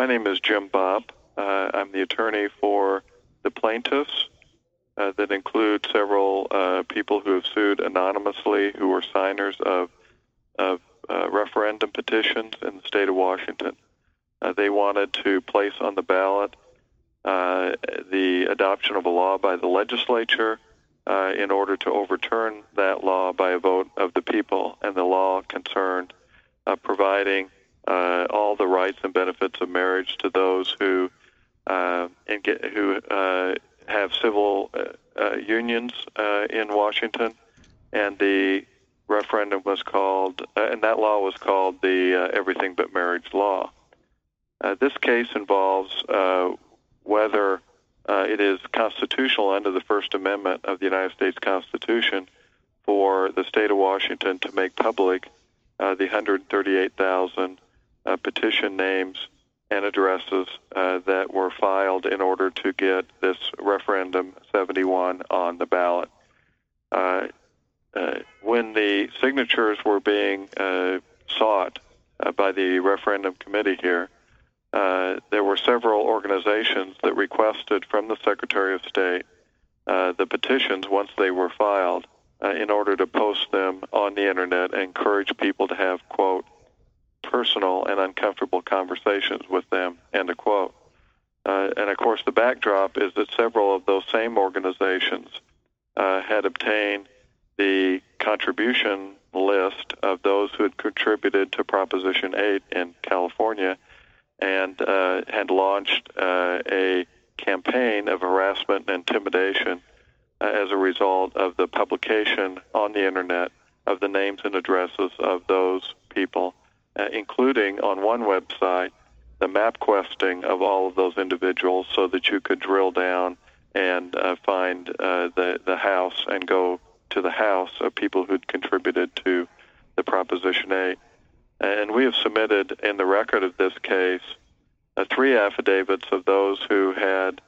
My name is Jim Bopp. Uh, I'm the attorney for the plaintiffs uh, that include several uh, people who have sued anonymously who were signers of, of uh, referendum petitions in the state of Washington. Uh, they wanted to place on the ballot uh, the adoption of a law by the legislature in order to overturn that law by a vote of the people, and the law concerned providing uh, all the rights and benefits of marriage to those who uh, get, who uh, have civil uh, uh, unions uh, in Washington, and the referendum was called, and that law was called the Everything But Marriage Law. This case involves whether it is constitutional under the First Amendment of the United States Constitution for the state of Washington to make public the 138,000 uh, petition names and addresses uh, that were filed in order to get this referendum 71 on the ballot. Uh, uh, when the signatures were being uh, sought uh, by the referendum committee here, there were several organizations that requested from the Secretary of State the petitions once they were filed in order to post them on the internet and encourage people to have, quote, personal and uncomfortable conversations with them, end of quote. Uh, and of course, the backdrop is that several of those same organizations uh, had obtained the contribution list of those who had contributed to Proposition 8 in California and uh, had launched uh, a campaign of harassment and intimidation uh, as a result of the publication on the internet of the names and addresses of those people uh, including on one website the map questing of all of those individuals so that you could drill down and uh, find uh, the, the house and go to the house of people who'd contributed to the Proposition 8. And we have submitted in the record of this case uh, three affidavits of those who had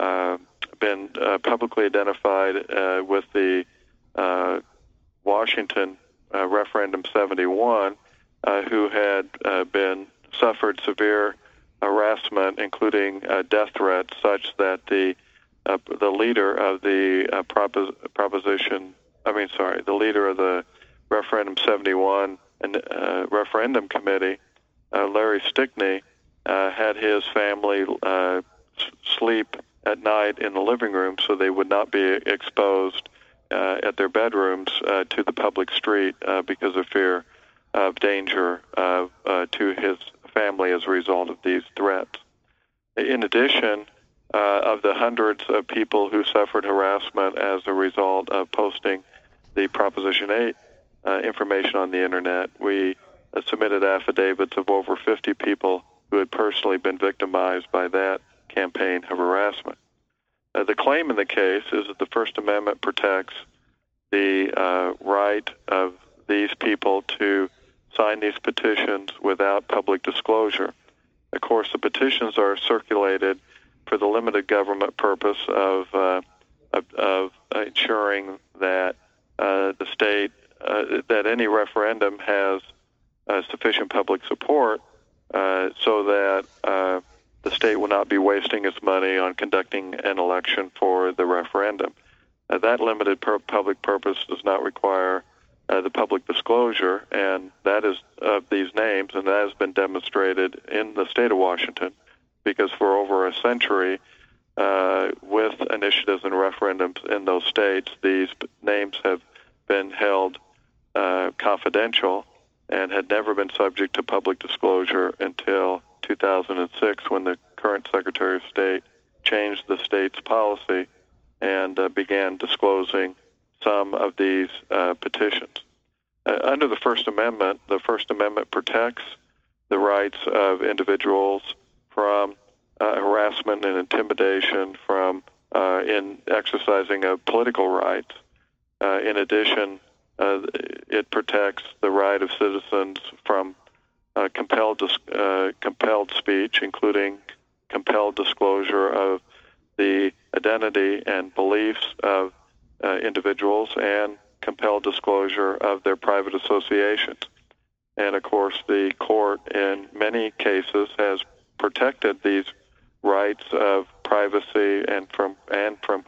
uh, been publicly identified with the Washington Referendum 71 uh, who had uh, been suffered severe harassment, including uh, death threats, such that the uh, the leader of the uh, propos- proposition, I mean, sorry, the leader of the referendum 71 and uh, referendum committee, uh, Larry Stickney, uh, had his family uh, sleep at night in the living room so they would not be exposed uh, at their bedrooms uh, to the public street uh, because of fear of danger uh, uh, to his family as a result of these threats. In addition, uh, of the hundreds of people who suffered harassment as a result of posting the Proposition 8 uh, information on the internet, we uh, submitted affidavits of over 50 people who had personally been victimized by that campaign of harassment. Uh, the claim in the case is that the First Amendment protects the right of these people to sign these petitions without public disclosure. Of course, the petitions are circulated for the limited government purpose of uh, of, of, ensuring that uh, the state uh, that any referendum has uh, sufficient public support uh, so that uh, the state will not be wasting its money on conducting an election for the referendum. that limited per- public purpose does not require uh, the public disclosure, and that is of these names, and that has been demonstrated in the state of Washington, because for over a century, uh, with initiatives and referendums in those states, these names have been held uh, confidential and had never been subject to public disclosure until 2006, when the current Secretary of State changed the state's policy and uh, began disclosing some of these uh, petitions. Uh, under the First Amendment, the First Amendment protects the rights of individuals from uh, harassment and intimidation, from uh, in exercising of political rights. Uh, in addition, it protects the right of citizens from compelled dis- compelled speech, including compelled disclosure of the identity and beliefs of uh, individuals and compel disclosure of their private associations. And of course, the court in many cases has protected these rights of privacy and from and from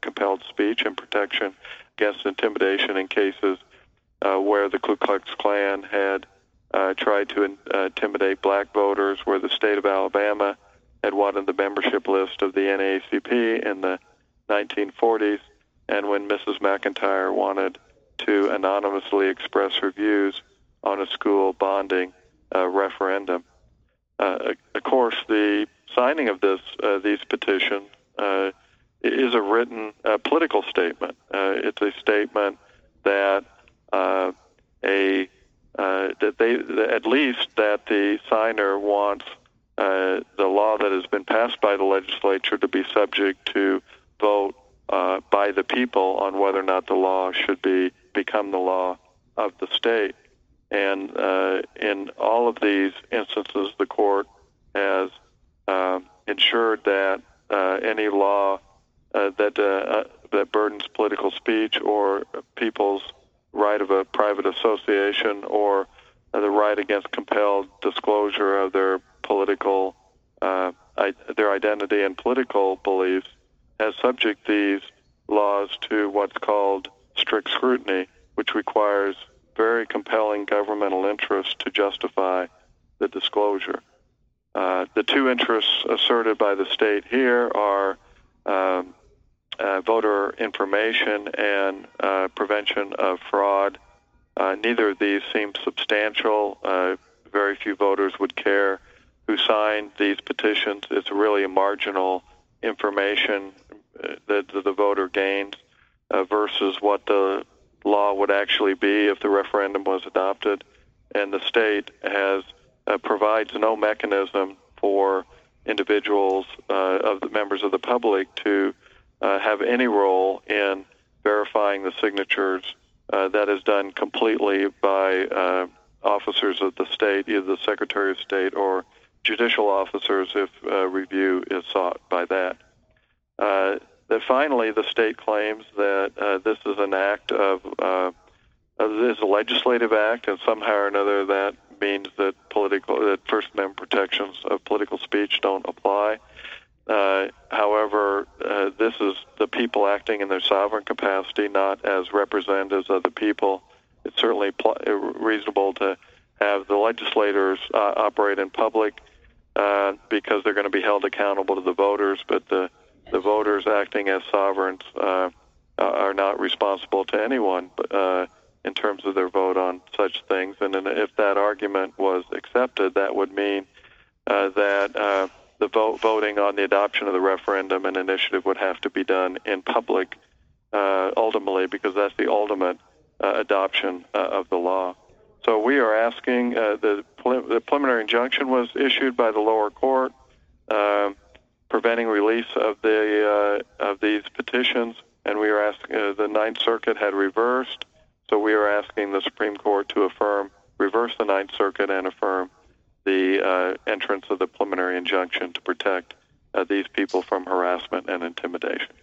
compelled speech and protection against intimidation in cases uh, where the Ku Klux Klan had uh, tried to in, uh, intimidate black voters, where the state of Alabama had wanted the membership list of the NAACP in the 1940s, and when Mrs. McIntyre wanted to anonymously express her views on a school bonding uh, referendum. Uh, of course, the signing of this uh, these petitions uh, is a written uh, political statement. Uh, it's a statement that a that they that at least that the signer wants the law that has been passed by the legislature to be subject to vote uh, by the people on whether or not the law should be become the law of the state. And uh, in all of these instances, the court has uh, ensured that uh, any law uh, that uh, that burdens political speech or people's right of a private association or the right against compelled disclosure of their political I, their identity and political beliefs has subject these laws to what's called strict scrutiny, which requires very compelling governmental interest to justify the disclosure. Uh, the two interests asserted by the state here are um, uh, voter information and uh, prevention of fraud. Uh, neither of these seem substantial. Uh, very few voters would care who signed these petitions. It's really a marginal information that the voter gains versus what the law would actually be if the referendum was adopted. And the state has provides no mechanism for individuals of the members of the public to uh, have any role in verifying the signatures. Uh, that is done completely by uh, officers of the state, either the Secretary of State or judicial officers if uh, review is sought by that. That finally, the state claims that uh, this is an act of uh, a legislative act, and somehow or another that means that political that First Amendment protections of political speech don't apply. Uh, however, uh, this is the people acting in their sovereign capacity, not as representatives of the people. It's certainly pl- uh, reasonable to have the legislators uh, operate in public uh, because they're going to be held accountable to the voters, but the, the voters acting as sovereigns uh, are not responsible to anyone uh, in terms of their vote on such things. And if that argument was accepted, that would mean uh, that uh, the vote, voting on the adoption of the referendum and initiative would have to be done in public uh, ultimately because that's the ultimate uh, adoption uh, of the law. So we are asking uh, the, the preliminary injunction was issued by the lower court um, preventing release of the uh, of these petitions, and we are asking uh, the Ninth Circuit had reversed. So we are asking the Supreme Court to affirm, reverse the Ninth Circuit, and affirm the uh, entrance of the preliminary injunction to protect uh, these people from harassment and intimidation.